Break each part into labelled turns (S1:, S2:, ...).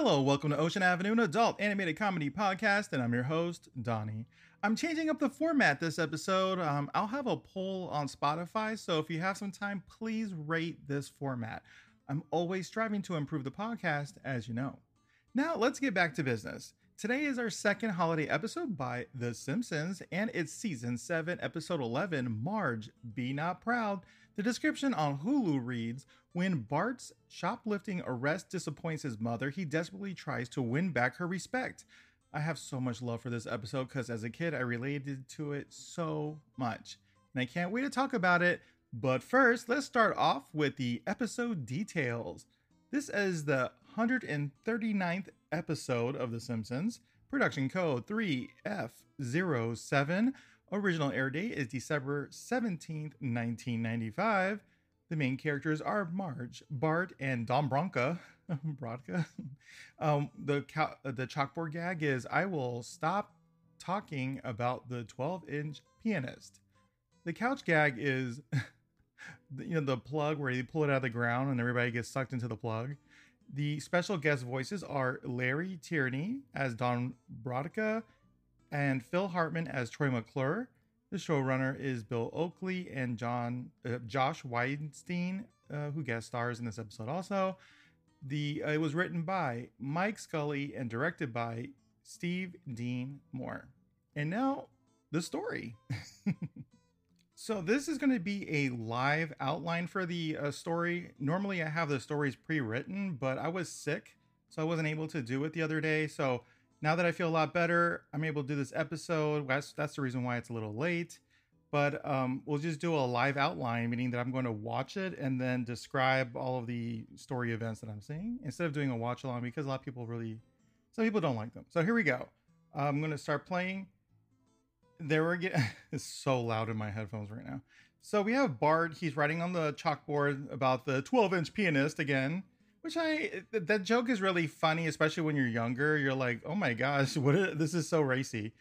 S1: Hello, welcome to Ocean Avenue, an adult animated comedy podcast, and I'm your host, Donnie. I'm changing up the format this episode. Um, I'll have a poll on Spotify, so if you have some time, please rate this format. I'm always striving to improve the podcast, as you know. Now, let's get back to business. Today is our second holiday episode by The Simpsons, and it's season 7, episode 11 Marge, Be Not Proud. The description on Hulu reads When Bart's shoplifting arrest disappoints his mother, he desperately tries to win back her respect. I have so much love for this episode because as a kid, I related to it so much. And I can't wait to talk about it. But first, let's start off with the episode details. This is the 139th episode of The Simpsons. Production code 3F07. Original air date is December 17th, 1995. The main characters are Marge, Bart, and Don Bronca. Brodka. Um, the the chalkboard gag is I will stop talking about the 12 inch pianist. The couch gag is you know the plug where you pull it out of the ground and everybody gets sucked into the plug. The special guest voices are Larry Tierney as Don Brodka and Phil Hartman as Troy McClure. The showrunner is Bill Oakley and John uh, Josh Weinstein, uh, who guest stars in this episode also. The uh, it was written by Mike Scully and directed by Steve Dean Moore. And now the story. so this is going to be a live outline for the uh, story. Normally I have the stories pre-written, but I was sick, so I wasn't able to do it the other day. So now that I feel a lot better, I'm able to do this episode. That's that's the reason why it's a little late. But um, we'll just do a live outline, meaning that I'm going to watch it and then describe all of the story events that I'm seeing instead of doing a watch along because a lot of people really, some people don't like them. So here we go. I'm going to start playing. There we go. it's so loud in my headphones right now. So we have Bart. He's writing on the chalkboard about the 12 inch pianist again which I that joke is really funny, especially when you're younger. You're like, oh my gosh, what? Is, this is so racy,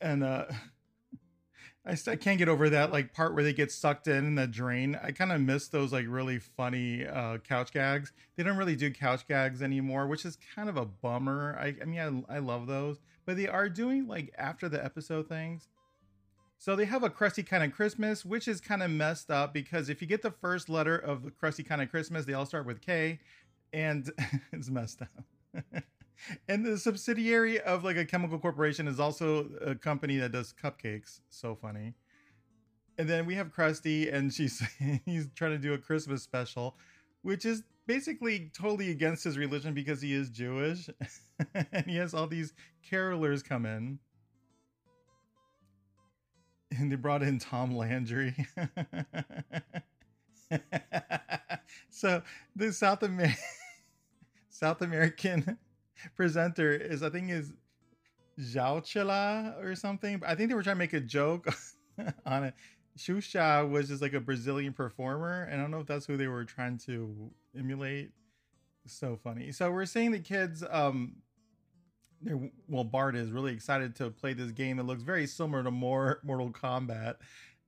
S1: and uh, I, I can't get over that like part where they get sucked in in the drain. I kind of miss those like really funny uh, couch gags. They don't really do couch gags anymore, which is kind of a bummer. I, I mean, I, I love those, but they are doing like after the episode things. So they have a crusty kind of Christmas, which is kind of messed up because if you get the first letter of the crusty kind of Christmas, they all start with K and it's messed up. and the subsidiary of like a chemical corporation is also a company that does cupcakes. So funny. And then we have Krusty, and she's he's trying to do a Christmas special, which is basically totally against his religion because he is Jewish, and he has all these carolers come in. And they brought in Tom Landry. so the South American South American presenter is I think is Jauchela or something. I think they were trying to make a joke on it. Xuxa was just like a Brazilian performer, and I don't know if that's who they were trying to emulate. So funny. So we're seeing the kids. Um, well, Bart is really excited to play this game that looks very similar to more Mortal Kombat,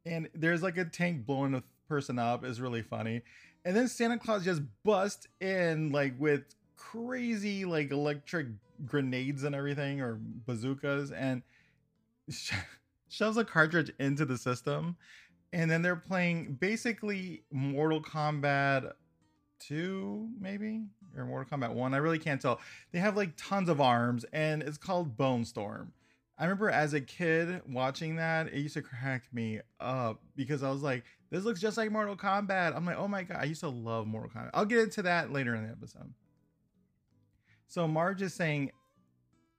S1: and there's like a tank blowing a person up is really funny, and then Santa Claus just busts in like with crazy like electric grenades and everything or bazookas and sh- shoves a cartridge into the system and then they're playing basically Mortal Kombat 2 maybe? Or Mortal Kombat 1 I really can't tell. They have like tons of arms and it's called Bone Storm. I remember as a kid watching that it used to crack me up because I was like this looks just like Mortal Kombat. I'm like oh my god I used to love Mortal Kombat. I'll get into that later in the episode so Marge is saying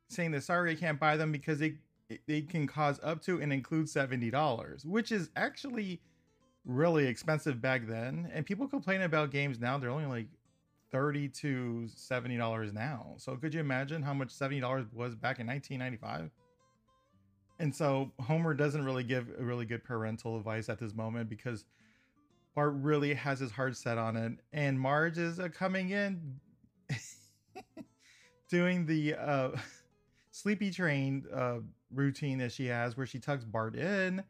S1: saying that sorry I can't buy them because they they can cause up to and include seventy dollars, which is actually really expensive back then. And people complain about games now; they're only like thirty to seventy dollars now. So could you imagine how much seventy dollars was back in nineteen ninety five? And so Homer doesn't really give a really good parental advice at this moment because Bart really has his heart set on it, and Marge is coming in. doing the uh, sleepy train uh, routine that she has, where she tucks Bart in,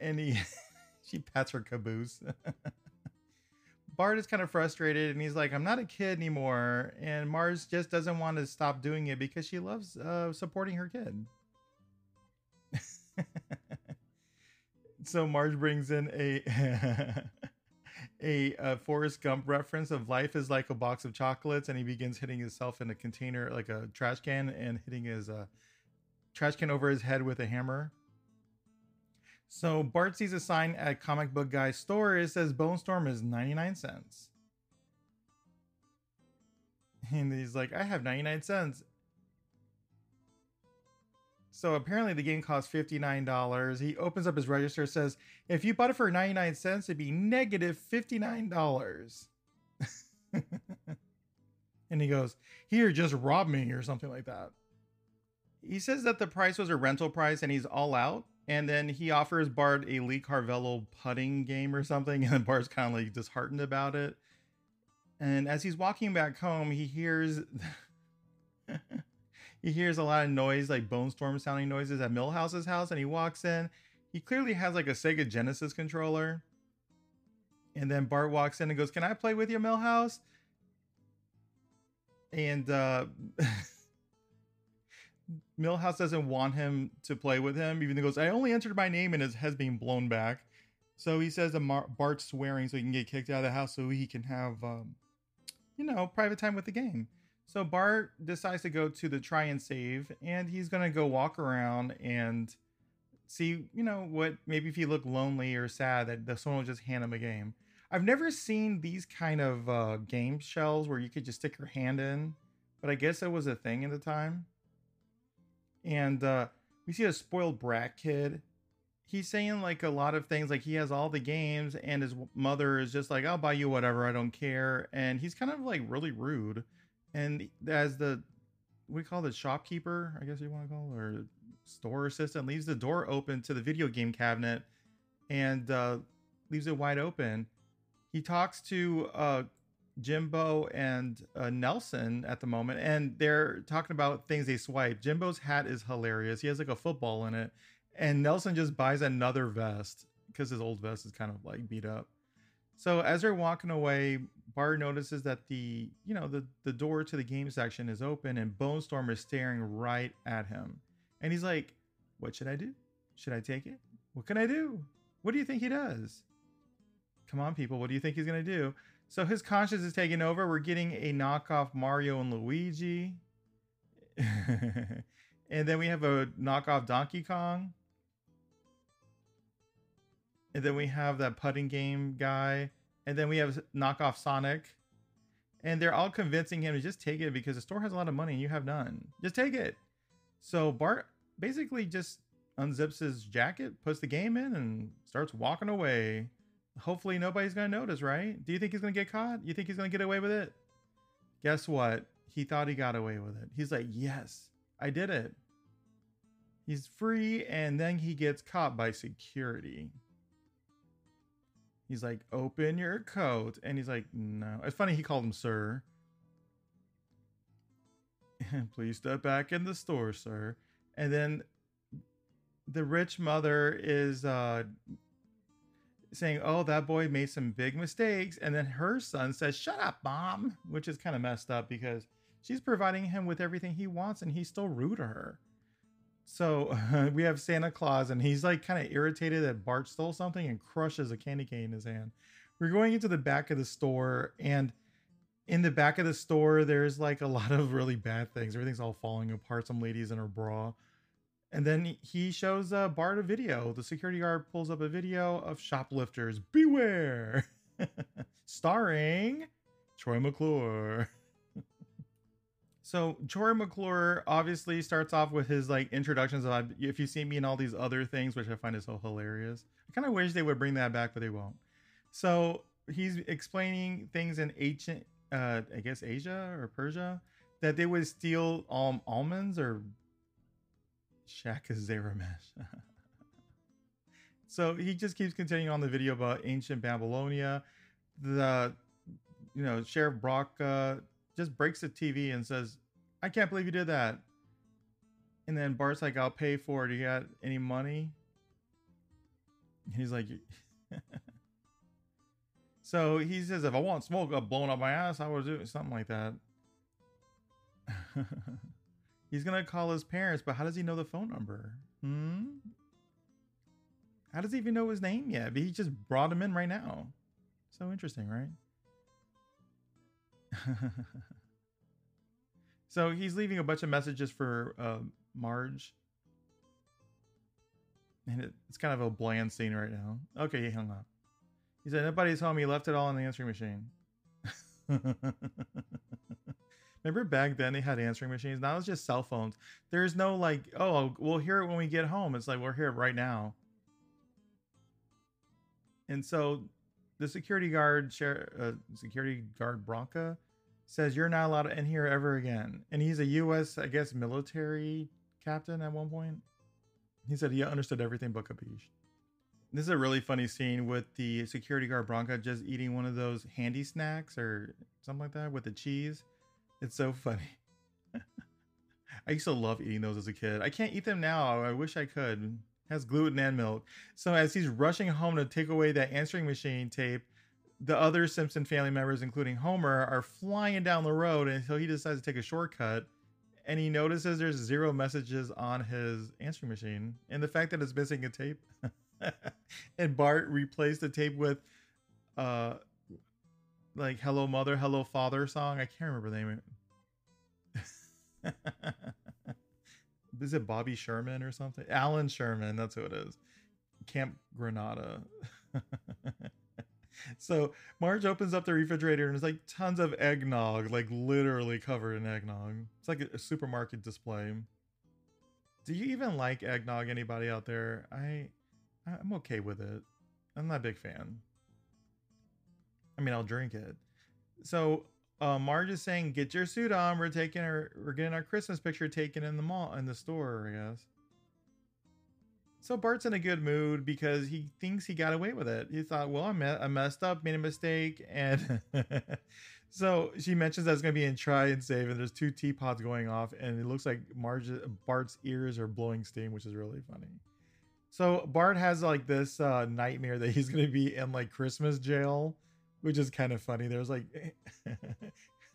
S1: and he she pats her caboose. Bart is kind of frustrated and he's like, I'm not a kid anymore. And Mars just doesn't want to stop doing it because she loves uh, supporting her kid. so Marge brings in a, a a Forrest Gump reference of life is like a box of chocolates, and he begins hitting himself in a container like a trash can and hitting his uh, trash can over his head with a hammer. So Bart sees a sign at comic book guy's store. It says Bone Storm is 99 cents. And he's like, I have 99 cents. So apparently the game costs $59. He opens up his register, says, if you bought it for 99 cents, it'd be negative $59. and he goes, Here, just rob me or something like that. He says that the price was a rental price and he's all out. And then he offers Bart a Lee Carvallo putting game or something, and Bart's kind of like disheartened about it. And as he's walking back home, he hears he hears a lot of noise, like bone storm sounding noises at Milhouse's house, and he walks in. He clearly has like a Sega Genesis controller. And then Bart walks in and goes, Can I play with you, Millhouse? And uh Milhouse doesn't want him to play with him, even though he goes, I only entered my name and his head's being blown back. So he says that Mar- Bart's swearing so he can get kicked out of the house so he can have, um, you know, private time with the game. So Bart decides to go to the try and save, and he's to go walk around and see, you know, what maybe if he look lonely or sad, that the, someone will just hand him a game. I've never seen these kind of uh, game shells where you could just stick your hand in, but I guess it was a thing at the time and uh, we see a spoiled brat kid. He's saying like a lot of things, like he has all the games, and his mother is just like, "I'll buy you whatever, I don't care." And he's kind of like really rude. And as the we call the shopkeeper, I guess you want to call, or store assistant, leaves the door open to the video game cabinet and uh, leaves it wide open. He talks to uh, Jimbo and uh, Nelson at the moment, and they're talking about things they swipe. Jimbo's hat is hilarious. He has like a football in it, and Nelson just buys another vest because his old vest is kind of like beat up. So as they're walking away, Bart notices that the you know the the door to the game section is open, and Bone Storm is staring right at him, and he's like, "What should I do? Should I take it? What can I do? What do you think he does?" Come on, people. What do you think he's gonna do? So his conscience is taking over. We're getting a knockoff Mario and Luigi. and then we have a knockoff Donkey Kong. And then we have that putting game guy. And then we have knockoff Sonic. And they're all convincing him to just take it because the store has a lot of money and you have none. Just take it. So Bart basically just unzips his jacket, puts the game in, and starts walking away hopefully nobody's to notice, right? Do you think he's to get caught? You think he's to get away with it? Guess what? He thought he got away with it. He's like, yes, I did it. He's free, and then he gets caught by security. He's like, open your coat. And he's like, no. It's funny he called him sir. Please step back in the store, sir. And then the rich mother is uh saying, "Oh, that boy made some big mistakes," and then her son says, "Shut up, mom," which is kind of messed up because she's providing him with everything he wants, and he's still rude to her. So we have Santa Claus, and he's like kind of irritated that Bart stole something and crushes a candy cane in his hand. We're going into the back of the store, and in the back of the store, there's like a lot of really bad things. Everything's all falling apart. Some ladies in her bra. And then he shows uh, Bart a video. The security guard pulls up a video of shoplifters beware, starring Troy McClure. So Troy McClure obviously starts off with his like introductions of if you see me in all these other things, which I find is so hilarious. I kind of wish they would bring that back, but they won't. So he's explaining things in ancient, uh, I guess Asia or Persia, that they would steal um, almonds or Shaka Zaramesh. so he just keeps continuing on the video about ancient Babylonia. The you know Sheriff Brock uh, just breaks the TV and says, "I can't believe you did that." And then Bart's like, "I'll pay for it. You got any money?" And he's like, So he says, if I want smoke up blowing up my ass, I would do something like that. He's gonna call his parents, but how does he know the phone number? Hmm. How does he even know his name yet? But he just brought him in right now. So interesting, right? so he's leaving a bunch of messages for uh, Marge. And it, it's kind of a bland scene right now. Okay, he hung up. He said, Nobody's home. He left it all in the answering machine. Remember back then they had answering machines? Now it's just cell phones. There's no like, oh, we'll hear it when we get home. It's like, we're here right now. And so the security guard, uh, security guard Bronca, says you're not allowed in here ever again. And he's a U.S. I guess military captain at one point. He said he understood everything but capiche. This is a really funny scene with the security guard Bronca just eating one of those handy snacks or something like that with the cheese. It's so funny. I used to love eating those as a kid. I can't eat them now. I wish I could has gluten and milk. So as he's rushing home to take away that answering machine tape, the other Simpson family members, including Homer, are flying down the road until he decides to take a shortcut. And he notices there's zero messages on his answering machine, and the fact that it's missing a tape. and Bart replaced the tape with, uh, like "Hello Mother, Hello Father" song. I can't remember the name is it Bobby Sherman or something? Allan Sherman, that's who it is. Camp Granada. so Marge opens up the refrigerator and there's like tons of eggnog, like literally covered in eggnog. It's like a, supermarket display. Do you even like eggnog? Anybody out there? I, I'm okay with it. I'm not a big fan. I mean, I'll drink it. So uh, Marge is saying, "Get your suit on. We're taking our, we're getting our Christmas picture taken in the mall, in the store, I guess." So Bart's in a good mood because he thinks he got away with it. He thought, "Well, I, me- I messed up, made a mistake," and so she mentions that's going to be in try and save, and there's two teapots going off, and it looks like Marge Bart's ears are blowing steam, which is really funny. So Bart has like this uh, nightmare that he's going to be in like Christmas jail which is kind of funny. There's like,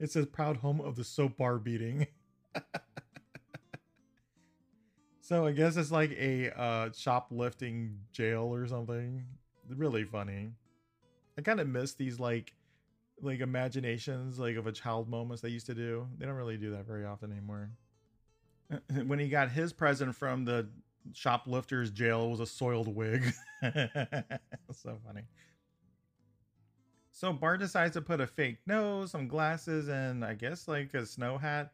S1: it says proud home of the soap bar beating. so I guess it's like a uh, shoplifting jail or something. Really funny. I kind of miss these like like imaginations like of a child moments they used to do. They don't really do that very often anymore. when he got his present from the shoplifter's jail was a soiled wig. so funny. So Bart decides to put a fake nose, some glasses, and I guess like a snow hat.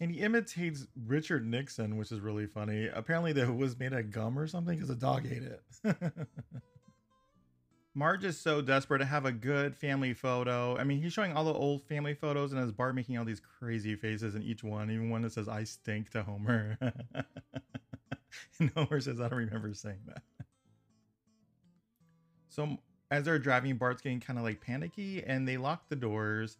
S1: And he imitates Richard Nixon, which is really funny. Apparently, that was made of gum or something because a dog ate it. Marge is so desperate to have a good family photo. I mean, he's showing all the old family photos, and has Bart making all these crazy faces in each one, even one that says "I stink" to Homer. and Homer says, "I don't remember saying that." So as they're driving, Bart's getting kind of like panicky, and they lock the doors.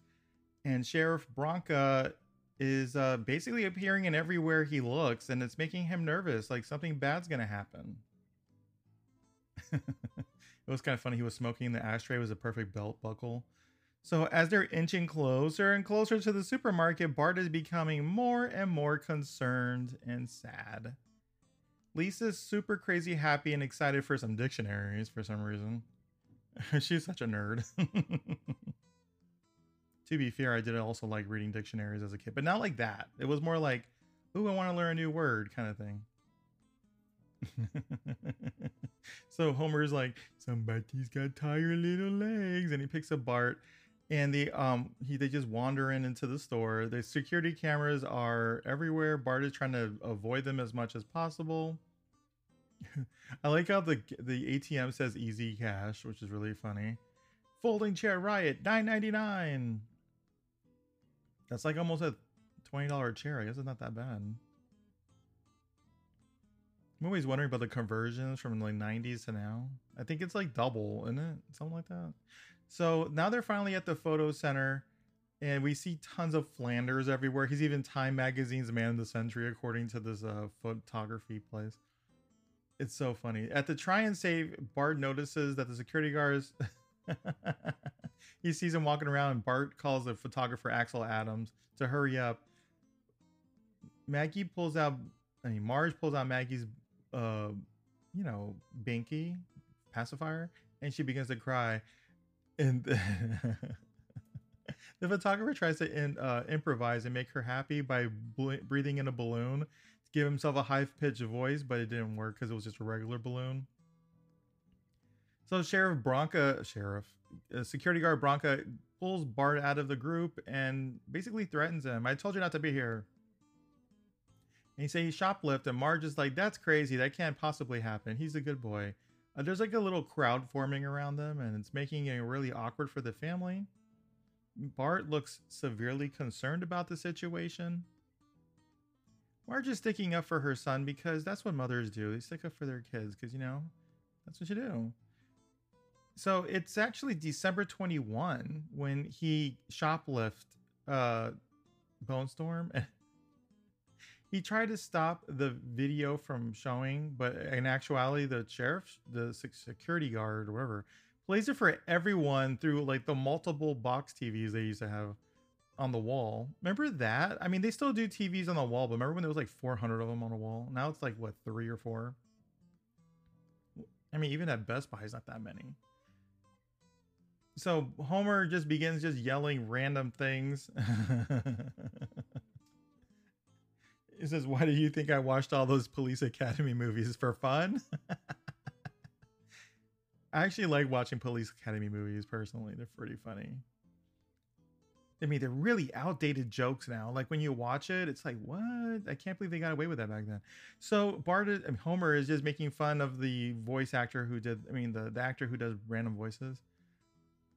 S1: And Sheriff Bronca is uh, basically appearing in everywhere he looks, and it's making him nervous, like something bad's gonna happen. it was kind of funny. He was smoking. The ashtray was a perfect belt buckle. So as they're inching closer and closer to the supermarket, Bart is becoming more and more concerned and sad. Lisa's super crazy happy and excited for some dictionaries for some reason. She's such a nerd. to be fair, I did also like reading dictionaries as a kid, but not like that. It was more like, ooh, I want to learn a new word kind of thing. so Homer's like, somebody's got tired little legs, and he picks up Bart, and the um he they just wander in into the store. The security cameras are everywhere. Bart is trying to avoid them as much as possible. I like how the the ATM says easy cash, which is really funny. Folding chair riot, nine ninety nine. That's like almost a twenty dollar chair. I guess it's not that bad. I'm always wondering about the conversions from like 90s to now. I think it's like double, isn't it? Something like that. So now they're finally at the photo center, and we see tons of Flanders everywhere. He's even Time Magazine's Man of the Century, according to this uh, photography place. it's so funny. At the try and save, Bart notices that the security guards. he sees him walking around, and Bart calls the photographer Axel Adams to hurry up. Maggie pulls out. I mean, Marge pulls out Maggie's, uh, you know, binky pacifier, and she begins to cry. And the photographer tries to in, uh, improvise and make her happy by bl- breathing in a balloon to give himself a high pitched voice, but it didn't work because it was just a regular balloon. So Sheriff Bronca, Sheriff, uh, security guard Bronca pulls Bart out of the group and basically threatens him. I told you not to be here. And he say he shoplift, and Marge is like, "That's crazy. That can't possibly happen. He's a good boy." Uh, there's like a little crowd forming around them, and it's making it really awkward for the family. Bart looks severely concerned about the situation. Marge is sticking up for her son because that's what mothers do. They stick up for their kids because, you know, that's what you do. So it's actually December 21 when he shoplift uh, Bone Storm. he tried to stop the video from showing, but in actuality, the sheriff, the security guard, or whatever, plays it for everyone through like the multiple box TVs they used to have on the wall. Remember that? I mean, they still do TVs on the wall, but remember when there was like 400 of them on a wall? Now it's like what three or four. I mean, even at Best Buy, it's not that many. So Homer just begins just yelling random things. he says, "Why do you think I watched all those Police Academy movies for fun?" I actually like watching Police Academy movies personally. They're pretty funny. I mean, they're really outdated jokes now. Like when you watch it, it's like, what? I can't believe they got away with that back then. So Bart, I mean, Homer is just making fun of the voice actor who did. I mean, the the actor who does random voices.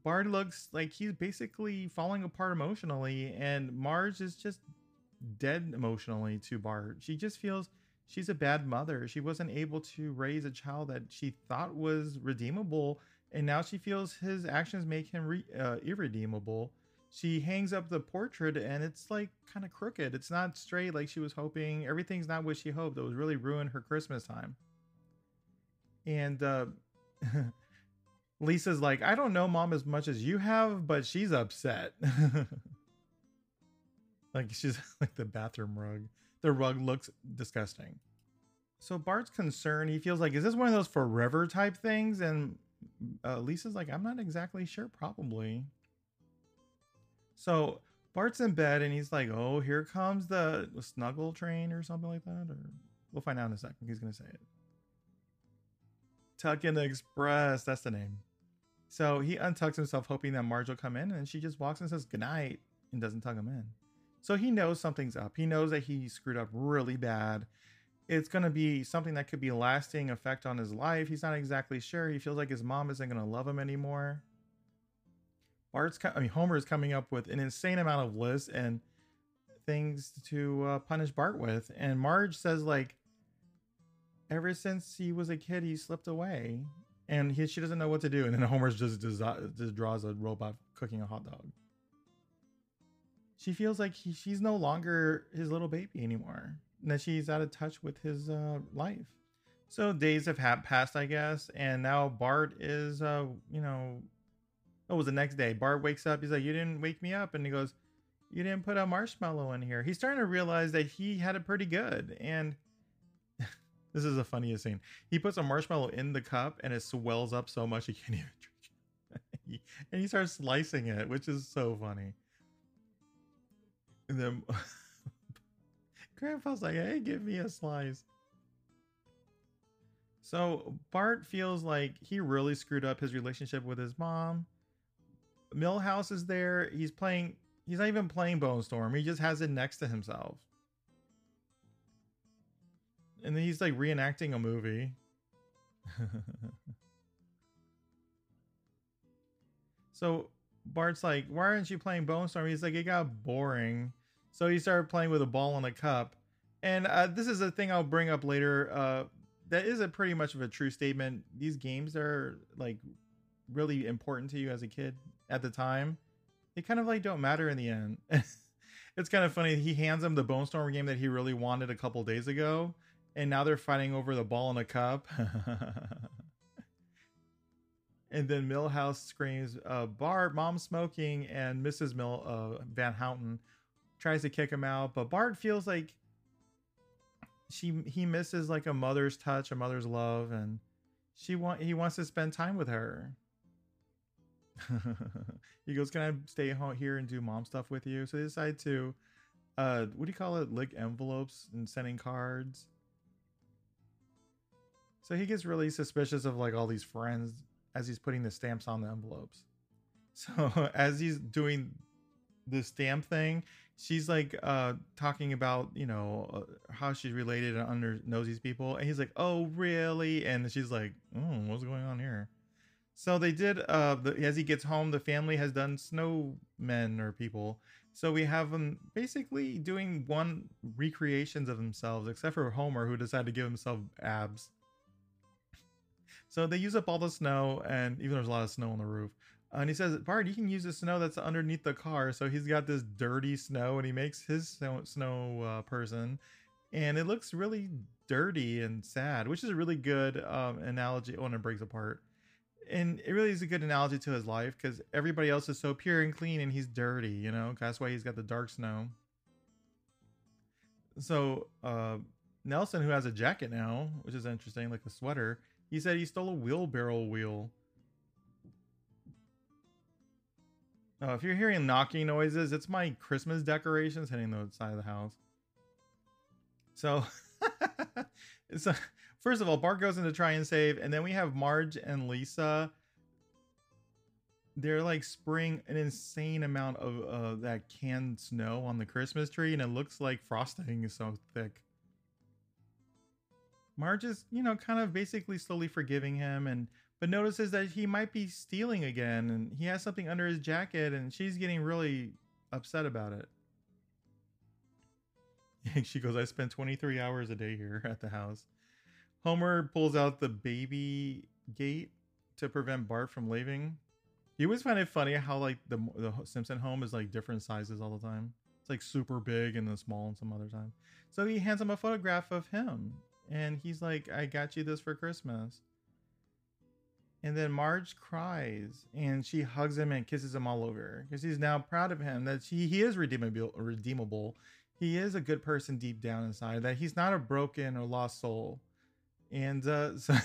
S1: Bart looks like he's basically falling apart emotionally, and Marge is just dead emotionally to Bart. She just feels she's a bad mother. She wasn't able to raise a child that she thought was redeemable, and now she feels his actions make him re- uh, irredeemable she hangs up the portrait and it's like kind of crooked. It's not straight like she was hoping. Everything's not what she hoped. It was really ruined her Christmas time. And uh, Lisa's like, I don't know mom as much as you have, but she's upset. like she's like the bathroom rug. The rug looks disgusting. So Bart's concerned. He feels like, is this one of those forever type things? And uh, Lisa's like, I'm not exactly sure. Probably. So Bart's in bed and he's like, "Oh, here comes the, snuggle train or something like that." Or we'll find out in a second. He's gonna say it. Tuck in the Express. That's the name. So he untucks himself, hoping that Marge will come in, and she just walks and says goodnight and doesn't tuck him in. So he knows something's up. He knows that he screwed up really bad. It's going to be something that could be a lasting effect on his life. He's not exactly sure. He feels like his mom isn't going to love him anymore. Bart's, I mean, Homer is coming up with an insane amount of lists and things to uh, punish Bart with, and Marge says like, ever since he was a kid, he slipped away, and he, she doesn't know what to do, and then Homer just, just draws a robot cooking a hot dog. She feels like he, she's no longer his little baby anymore, and that she's out of touch with his uh, life. So days have ha- passed, I guess, and now Bart is, uh, you know, Oh, it was the next day. Bart wakes up. He's like, "You didn't wake me up," and he goes, "You didn't put a marshmallow in here." He's starting to realize that he had it pretty good, and this is the funniest scene. He puts a marshmallow in the cup, and it swells up so much he can't even drink it. and he starts slicing it, which is so funny. And then Grandpa's like, "Hey, give me a slice." So Bart feels like he really screwed up his relationship with his mom. Milhouse is there. He's playing. He's not even playing Bone Storm. He just has it next to himself. And then he's like reenacting a movie. so Bart's like, "Why aren't you playing Bone Storm?" He's like, "It got boring." So he started playing with a ball and a cup. And uh, this is a thing I'll bring up later. Uh, that is a pretty much of a true statement. These games are like really important to you as a kid at the time, they kind of like don't matter in the end. it's kind of funny. He hands him the Bone Storm game that he really wanted a couple days ago, and now they're fighting over the ball in a cup. and then Milhouse screams, uh, Bart, mom smoking, and Mrs. Mill uh, Van Houten tries to kick him out, but Bart feels like she he misses like a mother's touch, a mother's love, and she want he wants to spend time with her. he goes, "Can I stay home here and do mom stuff with you?" So they decide to, uh, what do you call it? Lick envelopes and sending cards. So he gets really suspicious of like all these friends as he's putting the stamps on the envelopes. So as he's doing the stamp thing, she's like uh talking about you know uh, how she's related and under knows these people, and he's like, "Oh, really?" And she's like, "Oh, what's going on here?" So they did. Uh, the, as he gets home, the family has done snowmen or people. So we have them basically doing one recreations of themselves, except for Homer, who decided to give himself abs. So they use up all the snow, and even there's a lot of snow on the roof. And he says, Bart, you can use the snow that's underneath the car. So he's got this dirty snow, and he makes his snow, snow uh, person, and it looks really dirty and sad, which is a really good um, analogy when it breaks apart. And it really is a good analogy to his life because everybody else is so pure and clean, and he's dirty. You know, that's why he's got the dark snow. So uh, Nelson, who has a jacket now, which is interesting, like a sweater he said he stole a wheelbarrow wheel. Oh, if you're hearing knocking noises, it's my Christmas decorations hitting the side of the house. So, so first of all, Bart goes in to try and save, and then we have Marge and Lisa. They're like spraying an insane amount of uh, that canned snow on the Christmas tree, and it looks like frosting is so thick. Marge is, you know, kind of basically slowly forgiving him and but notices that he might be stealing again and he has something under his jacket and she's getting really upset about it. she goes, I spend 23 hours a day here at the house. Homer pulls out the baby gate to prevent Bart from leaving. You always find it funny how like the the Simpson home is like different sizes all the time. It's like super big and then small and some other time. So he hands him a photograph of him and he's like, I got you this for Christmas. And then Marge cries and she hugs him and kisses him all over because he's now proud of him that he, he is redeemable, redeemable. He is a good person deep down inside, that he's not a broken or lost soul. And uh, so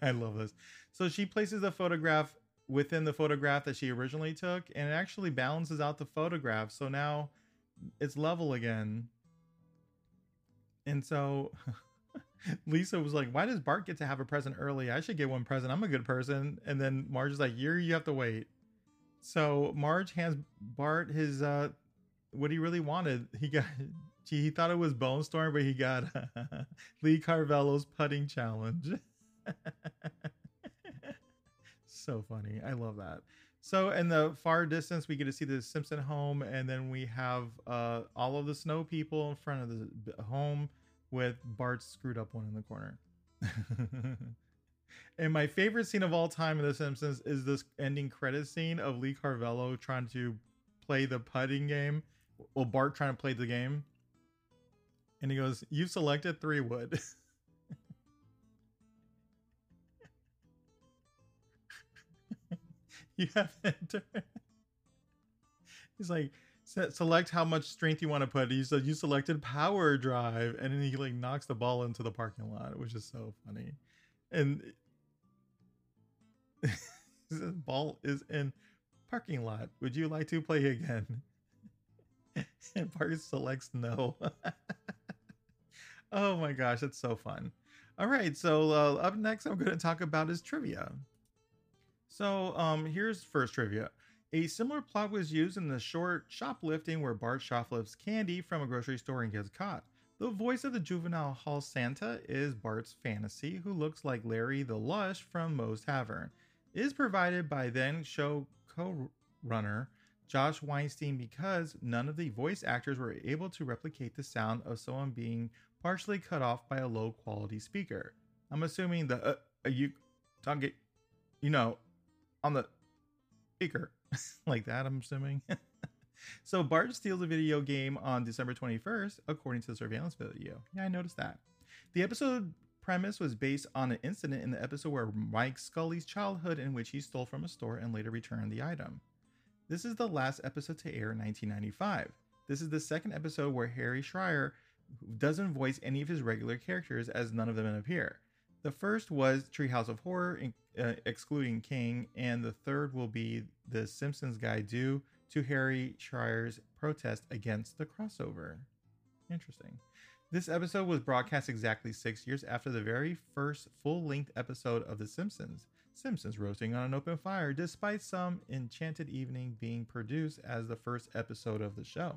S1: I love this. So she places the photograph within the photograph that she originally took and it actually balances out the photograph. So now it's level again. And so Lisa was like, "Why does Bart get to have a present early? I should get one present. I'm a good person." And then Marge is like, "You're you have to wait." So Marge hands Bart his uh what he really wanted. He got he thought it was Bone Storm, but he got Lee Carvallo's putting challenge. so funny. I love that. So in the far distance, we get to see the Simpson home, and then we have uh, all of the snow people in front of the home with Bart screwed up one in the corner. and my favorite scene of all time in The Simpsons is this ending credit scene of Lee Carvallo trying to play the putting game. Well, Bart trying to play the game. And he goes, You've selected three wood. you have entered. He's like, select how much strength you want to put. He said you selected power drive, and then he like knocks the ball into the parking lot, which is so funny. And the ball is in parking lot. Would you like to play again? and selects no. oh my gosh, it's so fun. All right, so uh, up next, I'm going to talk about is trivia. So um, here's first trivia. A similar plot was used in the short Shoplifting, where Bart shoplifts candy from a grocery store and gets caught. The voice of the juvenile hall Santa is Bart's fantasy, who looks like Larry the Lush from Moe's Tavern. It is provided by then show co-runner Josh Weinstein because none of the voice actors were able to replicate the sound of someone being partially cut off by a low quality speaker. I'm assuming the uh, uh you talking, you know, on the speaker like that, I'm assuming. so Bart steals a video game on December 21st, according to the surveillance video. Yeah, I noticed that. The episode premise was based on an incident in the episode where Mike Scully's childhood in which he stole from a store and later returned the item. This is the last episode to air in 1995. This is the second episode where Harry Shearer doesn't voice any of his regular characters as none of them appear. The first was Treehouse of Horror, uh, excluding King, and the third will be the Simpsons guy due to Harry Shearer's protest against the crossover. Interesting. This episode was broadcast exactly six years after the very first full length episode of The Simpsons. Simpsons roasting on an open fire, despite some enchanted evening being produced as the first episode of the show.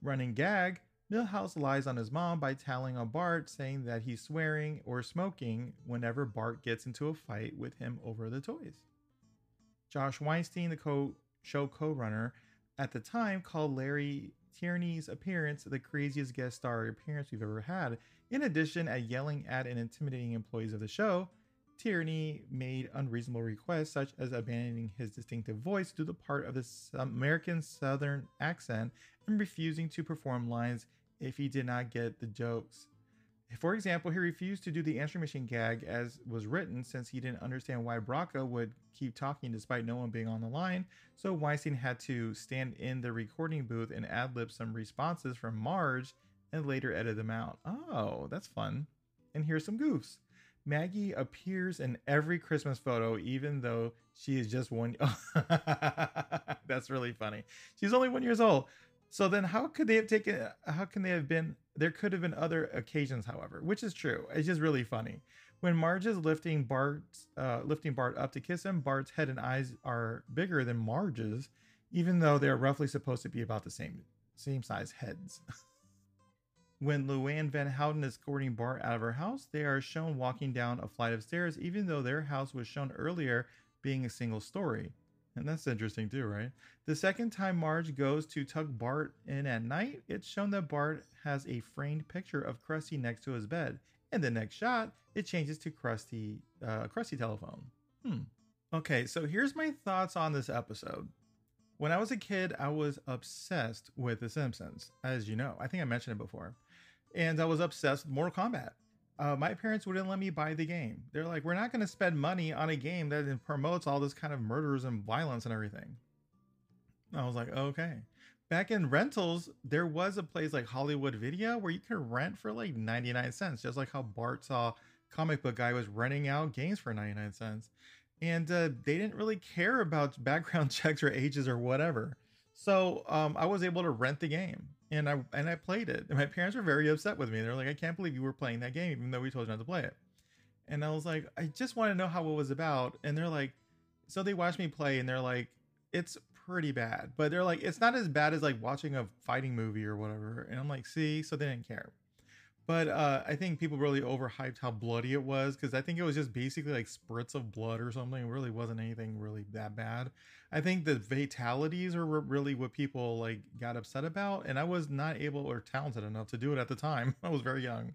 S1: Running gag Milhouse lies on his mom by telling on Bart, saying that he's swearing or smoking whenever Bart gets into a fight with him over the toys. Josh Weinstein, the co- show co runner, at the time called Larry Tierney's appearance the craziest guest star appearance we've ever had. In addition, at yelling at and intimidating employees of the show, Tierney made unreasonable requests such as abandoning his distinctive voice to the part of the American Southern accent and refusing to perform lines if he did not get the jokes. For example, he refused to do the answering machine gag as was written since he didn't understand why Braca would keep talking despite no one being on the line. So Weinstein had to stand in the recording booth and ad lib some responses from Marge and later edit them out. Oh, that's fun. And here's some goofs. Maggie appears in every Christmas photo, even though she is just one. that's really funny. She's only one years old. So then, how could they have taken? How can they have been? There could have been other occasions, however, which is true. It's just really funny. When Marge is lifting Bart, uh, lifting Bart up to kiss him, Bart's head and eyes are bigger than Marge's, even though they're roughly supposed to be about the same same size heads. when Luann Van Houten is escorting Bart out of her house, they are shown walking down a flight of stairs, even though their house was shown earlier being a single story. And that's interesting too, right? The second time Marge goes to tug Bart in at night, it's shown that Bart has a framed picture of Krusty next to his bed. In the next shot, it changes to Krusty, uh, Krusty telephone. Hmm. Okay, so here's my thoughts on this episode. When I was a kid, I was obsessed with The Simpsons, as you know. I think I mentioned it before. And I was obsessed with Mortal Kombat uh, my parents wouldn't let me buy the game. They're like, we're not going to spend money on a game that promotes all this kind of murders and violence and everything. I was like, okay. Back in rentals, there was a place like Hollywood Video where you could rent for like 99 cents, just like how Bart saw comic book guy was renting out games for 99 cents. And uh, they didn't really care about background checks or ages or whatever. So um, I was able to rent the game and I and I played it. And my parents were very upset with me. They're like, I can't believe you were playing that game, even though we told you not to play it. And I was like, I just want to know how it was about. And they're like, so they watched me play, and they're like, it's pretty bad, but they're like, it's not as bad as like watching a fighting movie or whatever. And I'm like, see, so they didn't care. But uh, I think people really overhyped how bloody it was because I think it was just basically like spurts of blood or something. It really wasn't anything really that bad. I think the fatalities are really what people like got upset about, and I was not able or talented enough to do it at the time. I was very young,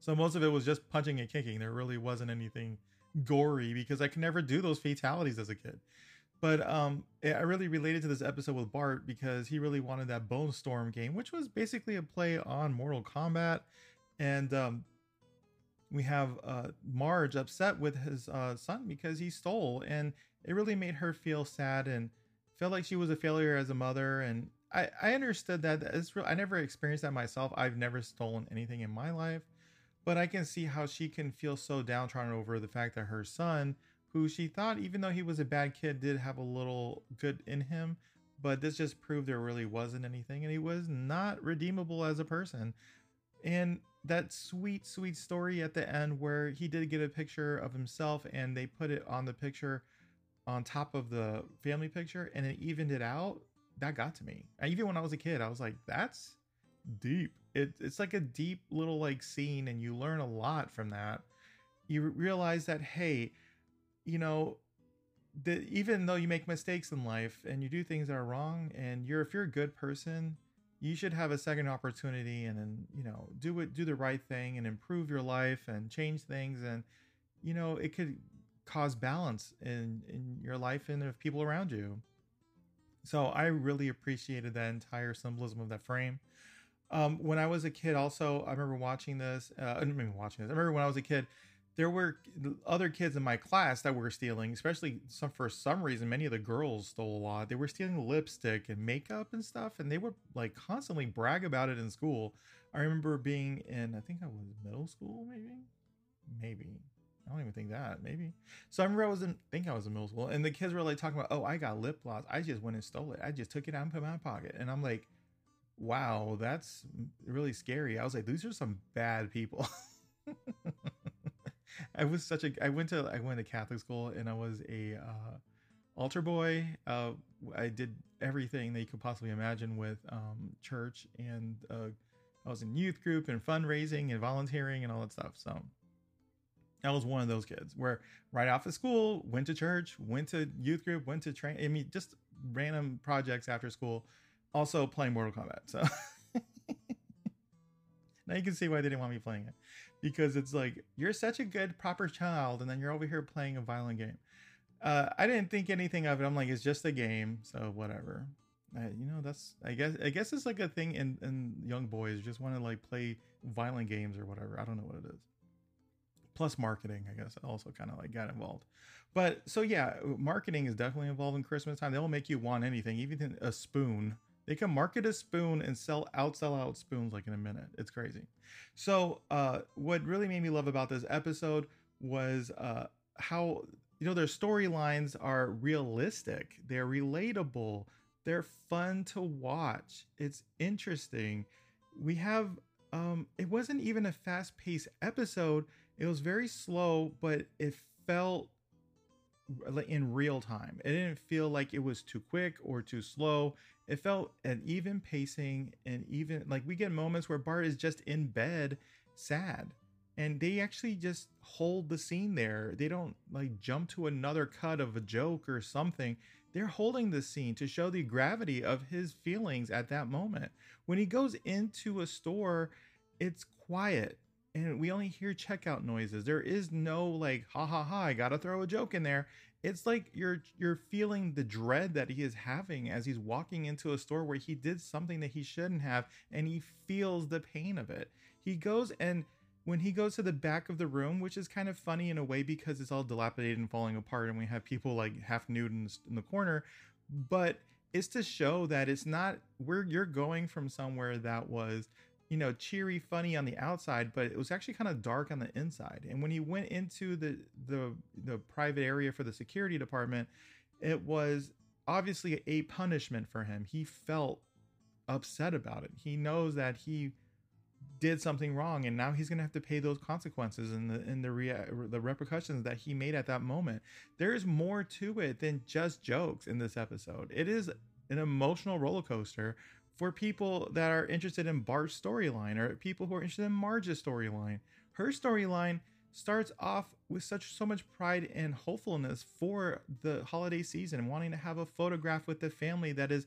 S1: so most of it was just punching and kicking. There really wasn't anything gory because I could never do those fatalities as a kid. But um, I really related to this episode with Bart because he really wanted that Bone Storm game, which was basically a play on Mortal Kombat. And um, we have uh, Marge upset with his uh, son because he stole, and it really made her feel sad and felt like she was a failure as a mother. And I, I understood that. It's real. I never experienced that myself. I've never stolen anything in my life, but I can see how she can feel so downtrodden over the fact that her son who she thought, even though he was a bad kid, did have a little good in him. But this just proved there really wasn't anything, and he was not redeemable as a person. And that sweet, sweet story at the end where he did get a picture of himself and they put it on the picture on top of the family picture and it evened it out, that got to me. Even when I was a kid, I was like, that's deep. It, it's like a deep little like scene, and you learn a lot from that. You realize that, hey, you know, that even though you make mistakes in life and you do things that are wrong, and you're if you're a good person, you should have a second opportunity and then you know do it do the right thing and improve your life and change things and you know it could cause balance in in your life and of people around you so i really appreciated that entire symbolism of that frame Um, when I was a kid, also, I remember watching this. Uh, I remember watching this. I remember when I was a kid, there were other kids in my class that were stealing, especially some for some reason. Many of the girls stole a lot. They were stealing lipstick and makeup and stuff, and they would like constantly brag about it in school. I remember being in, I think I was middle school, maybe, maybe. I don't even think that, maybe. So I remember I was in, I think I was in middle school, and the kids were like talking about, oh, I got lip gloss. I just went and stole it. I just took it out and put it in my pocket, and I'm like, wow, that's really scary. I was like, these are some bad people. I was such a I went to I went to Catholic school and I was a uh, altar boy. Uh, I did everything that you could possibly imagine with um, church, and uh, I was in youth group and fundraising and volunteering and all that stuff. So I was one of those kids where right off of school went to church, went to youth group, went to train. I mean, just random projects after school. Also playing Mortal Kombat. So now you can see why they didn't want me playing it. Because it's like you're such a good proper child and then you're over here playing a violent game. Uh, i didn't think anything of it. I'm like it's just a game so whatever. You know that's i guess i guess it's like a thing in in young boys just want to like play violent games or whatever. I don't know what it is. Plus marketing i guess also kind of like got involved. But so yeah marketing is definitely involved in christmas time. They'll make you want anything even a spoon they can market a spoon and sell out, sell out spoons like in a minute. It's crazy. So, uh, what really made me love about this episode was uh, how you know their storylines are realistic. They're relatable. They're fun to watch. It's interesting. We have um, it wasn't even a fast-paced episode. It was very slow, but it felt in real time. It didn't feel like it was too quick or too slow it felt an even pacing and even like we get moments where Bart is just in bed sad and they actually just hold the scene there. They don't like jump to another cut of a joke or something. They're holding the scene to show the gravity of his feelings at that moment. When he goes into a store, it's quiet and we only hear checkout noises. There is no like ha ha ha, I got to throw a joke in there it's like you're you're feeling the dread that he is having as he's walking into a store where he did something that he shouldn't have and he feels the pain of it. He goes and when he goes to the back of the room which is kind of funny in a way because it's all dilapidated and falling apart and we have people like half nude in, in the corner but it's to show that it's not where you're going from somewhere that was you know, cheery, funny on the outside, but it was actually kind of dark on the inside. And when he went into the the the private area for the security department, it was obviously a punishment for him. He felt upset about it. He knows that he did something wrong and now he's going to have to pay those consequences and the and the rea- the repercussions that he made at that moment. There's more to it than just jokes in this episode. It is an emotional roller coaster for people that are interested in Bart's storyline or people who are interested in Marge's storyline. Her storyline starts off with such so much pride and hopefulness for the holiday season wanting to have a photograph with the family that is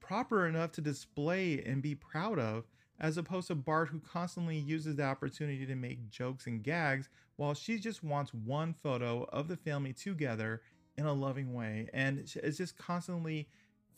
S1: proper enough to display and be proud of as opposed to Bart who constantly uses the opportunity to make jokes and gags while she just wants one photo of the family together in a loving way and it's just constantly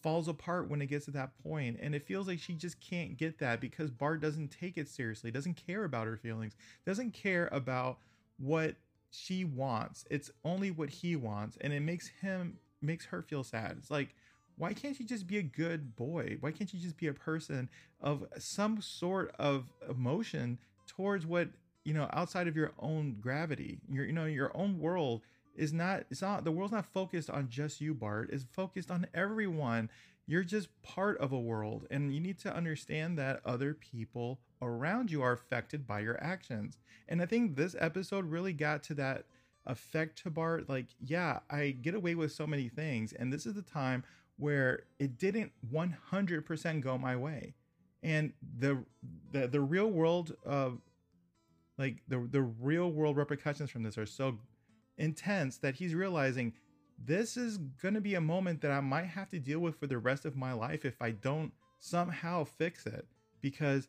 S1: falls apart when it gets to that point and it feels like she just can't get that because Bart doesn't take it seriously doesn't care about her feelings doesn't care about what she wants. It's only what he wants and it makes him makes her feel sad. It's like why can't you just be a good boy? Why can't you just be a person of some sort of emotion towards what you know outside of your own gravity your you know your own world is not it's not the world's not focused on just you bart. It's focused on everyone. You're just part of a world and you need to understand that other people around you are affected by your actions. And i think this episode really got to that effect to bart. Like yeah i get away with so many things and this is the time where it didn't 100% go my way. And the the, the real world of like the the real world repercussions from this are so intense that he's realizing this is going to be a moment that I might have to deal with for the rest of my life if I don't somehow fix it because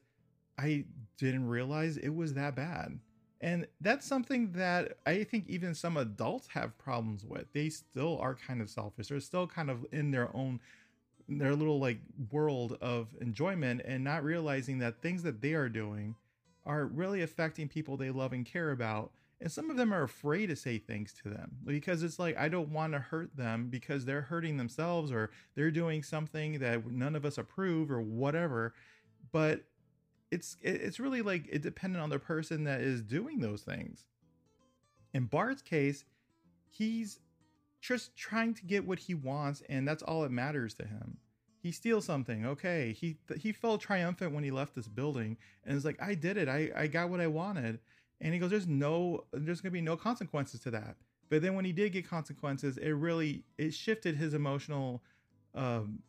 S1: I didn't realize it was that bad. And that's something that I think even some adults have problems with. They still are kind of selfish. They're still kind of in their own their little like world of enjoyment and not realizing that things that they are doing are really affecting people they love and care about and some of them are afraid to say things to them because it's like i don't want to hurt them because they're hurting themselves or they're doing something that none of us approve or whatever but it's it's really like it dependent on the person that is doing those things. In bart's case he's just trying to get what he wants and that's all that matters to him. He steals something okay he he felt triumphant when he left this building and it's like i did it i i got what i wanted and he goes there's no there's gonna be no consequences to that. But then when he did get consequences it really it shifted his emotional um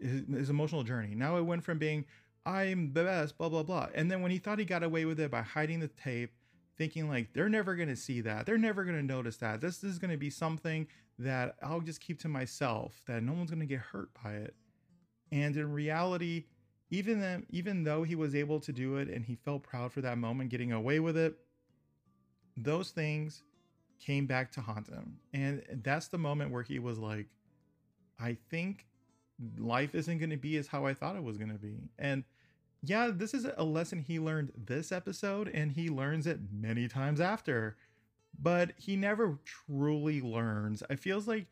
S1: his, his emotional journey. Now it went from being i'm the best blah blah blah. And then when he thought he got away with it by hiding the tape thinking like they're never going to see that. They're never going to notice that. This, this is going to be something that i'll just keep to myself that no one's going to get hurt by it. And in reality even then even though he was able to do it and he felt proud for that moment getting away with it those things came back to haunt him and that's the moment where he was like i think life isn't going to be as how i thought it was going to be and yeah, this is a lesson he learned this episode, and he learns it many times after. But he never truly learns. It feels like,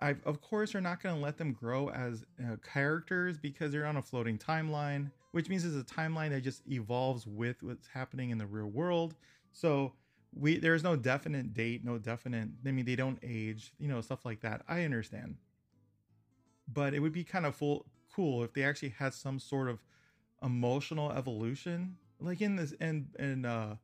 S1: I of course, are not going to let them grow as uh, characters because they're on a floating timeline, which means it's a timeline that just evolves with what's happening in the real world. So we there's no definite date, no definite. I mean, they don't age, you know, stuff like that. I understand, but it would be kind of full cool if they actually had some sort of emotional evolution. Like in this and and uh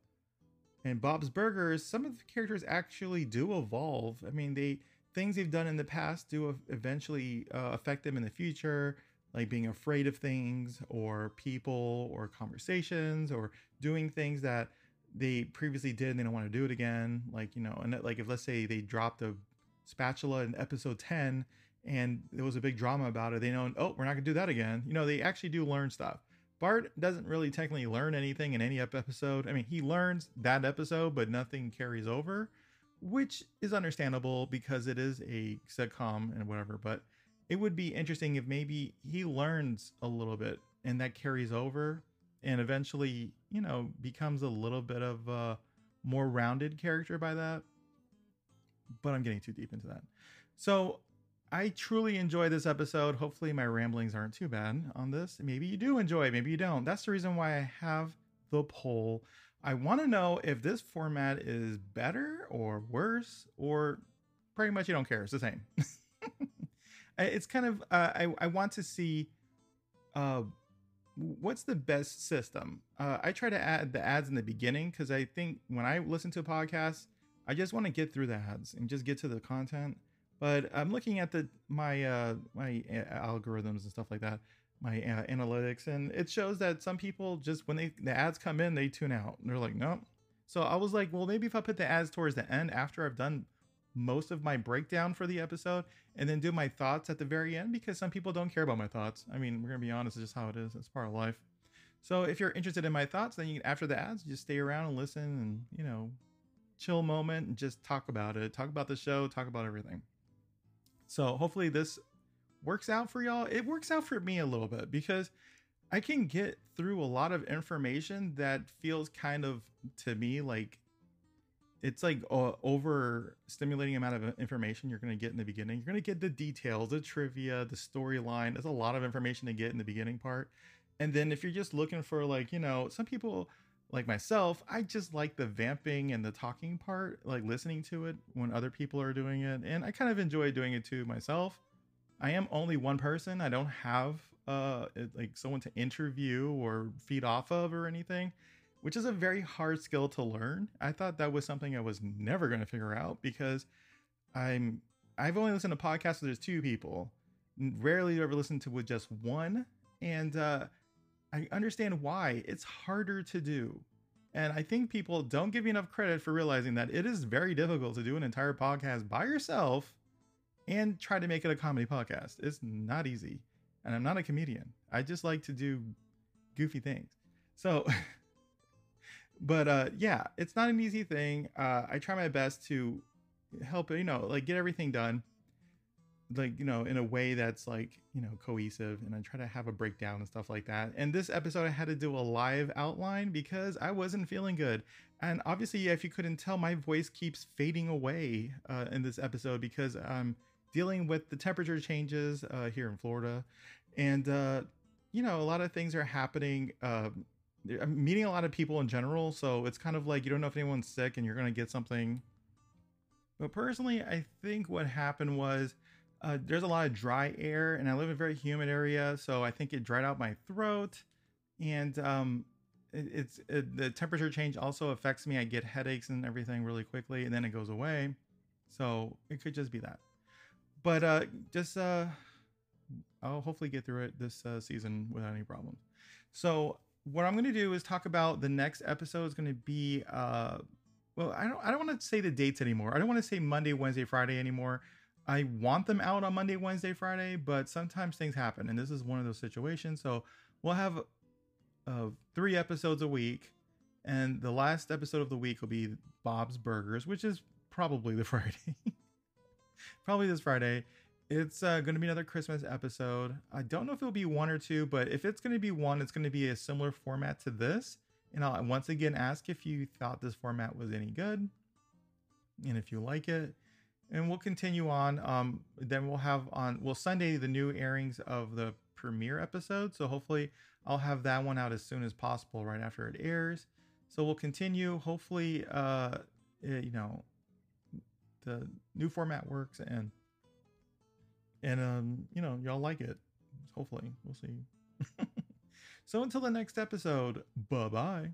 S1: in Bob's Burgers, some of the characters actually do evolve. I mean, they things they've done in the past do eventually uh, affect them in the future, like being afraid of things or people or conversations or doing things that they previously did and they don't want to do it again. Like, you know, and like if let's say they dropped a spatula in episode 10 and there was a big drama about it, they know, oh, we're not gonna do that again. You know, they actually do learn stuff. Bart doesn't really technically learn anything in any episode. I mean, he learns that episode, but nothing carries over, which is understandable because it is a sitcom and whatever. But it would be interesting if maybe he learns a little bit and that carries over and eventually, you know, becomes a little bit of a more rounded character by that. But I'm getting too deep into that. So I truly enjoy this episode. Hopefully, my ramblings aren't too bad on this. Maybe you do enjoy, maybe you don't. That's the reason why I have the poll. I want to know if this format is better or worse, or pretty much you don't care. It's the same. it's kind of, uh, I, I want to see uh, what's the best system. Uh, I try to add the ads in the beginning because I think when I listen to a podcast, I just want to get through the ads and just get to the content but I'm looking at the my uh, my algorithms and stuff like that, my uh, analytics, and it shows that some people just when they the ads come in, they tune out. And they're like, nope. So I was like, well, maybe if I put the ads towards the end after I've done most of my breakdown for the episode, and then do my thoughts at the very end, because some people don't care about my thoughts. I mean, we're gonna be honest, it's just how it is. It's part of life. So if you're interested in my thoughts, then you after the ads, just stay around and listen, and you know, chill moment and just talk about it. Talk about the show. Talk about everything. So hopefully this works out for y'all. It works out for me a little bit because I can get through a lot of information that feels kind of to me like it's like uh, over stimulating amount of information you're going to get in the beginning. You're going to get the details, the trivia, the storyline. There's a lot of information to get in the beginning part. And then if you're just looking for like, you know, some people like myself, I just like the vamping and the talking part, like listening to it when other people are doing it. And I kind of enjoy doing it too myself. I am only one person. I don't have uh like someone to interview or feed off of or anything, which is a very hard skill to learn. I thought that was something I was never going to figure out because I'm I've only listened to podcasts where there's two people. Rarely ever listened to with just one. And uh I understand why. It's harder to do. And I think people don't give you enough credit for realizing that it is very difficult to do an entire podcast by yourself and try to make it a comedy podcast. It's not easy. And I'm not a comedian. I just like to do goofy things. So, but uh, yeah, it's not an easy thing. Uh, I try my best to help, you know, like get everything done. like you know in a way that's like you know cohesive and i try to have a breakdown and stuff like that and this episode i had to do a live outline because i wasn't feeling good and obviously if you couldn't tell my voice keeps fading away uh, in this episode because i'm dealing with the temperature changes uh, here in florida and uh, you know a lot of things are happening uh, i'm meeting a lot of people in general so it's kind of like you don't know if anyone's sick and you're going to get something but personally i think what happened was uh, there's a lot of dry air, and I live in a very humid area, so I think it dried out my throat. And um, it, it's it, the temperature change also affects me. I get headaches and everything really quickly, and then it goes away. So it could just be that. But uh, just uh, I'll hopefully get through it this uh, season without any problems. So what I'm going to do is talk about the next episode is going to be uh, well, I don't I don't want to say the dates anymore. I don't want to say Monday, Wednesday, Friday anymore. I want them out on Monday, Wednesday, Friday, but sometimes things happen, and this is one of those situations. So we'll have uh, three episodes a week, and the last episode of the week will be Bob's Burgers, which is probably the Friday. probably this Friday. It's uh, going to be another Christmas episode. I don't know if it'll be one or two, but if it's going to be one, it's going to be a similar format to this. And I'll once again ask if you thought this format was any good and if you like it and we'll continue on. Um, then we'll have on well Sunday the new airings of the premiere episode. So hopefully I'll have that one out as soon as possible, right after it airs. So we'll continue. Hopefully, uh, eh, you know, the new format works and and um, you know, y'all like it. Hopefully, we'll see. so until the next episode, bye bye.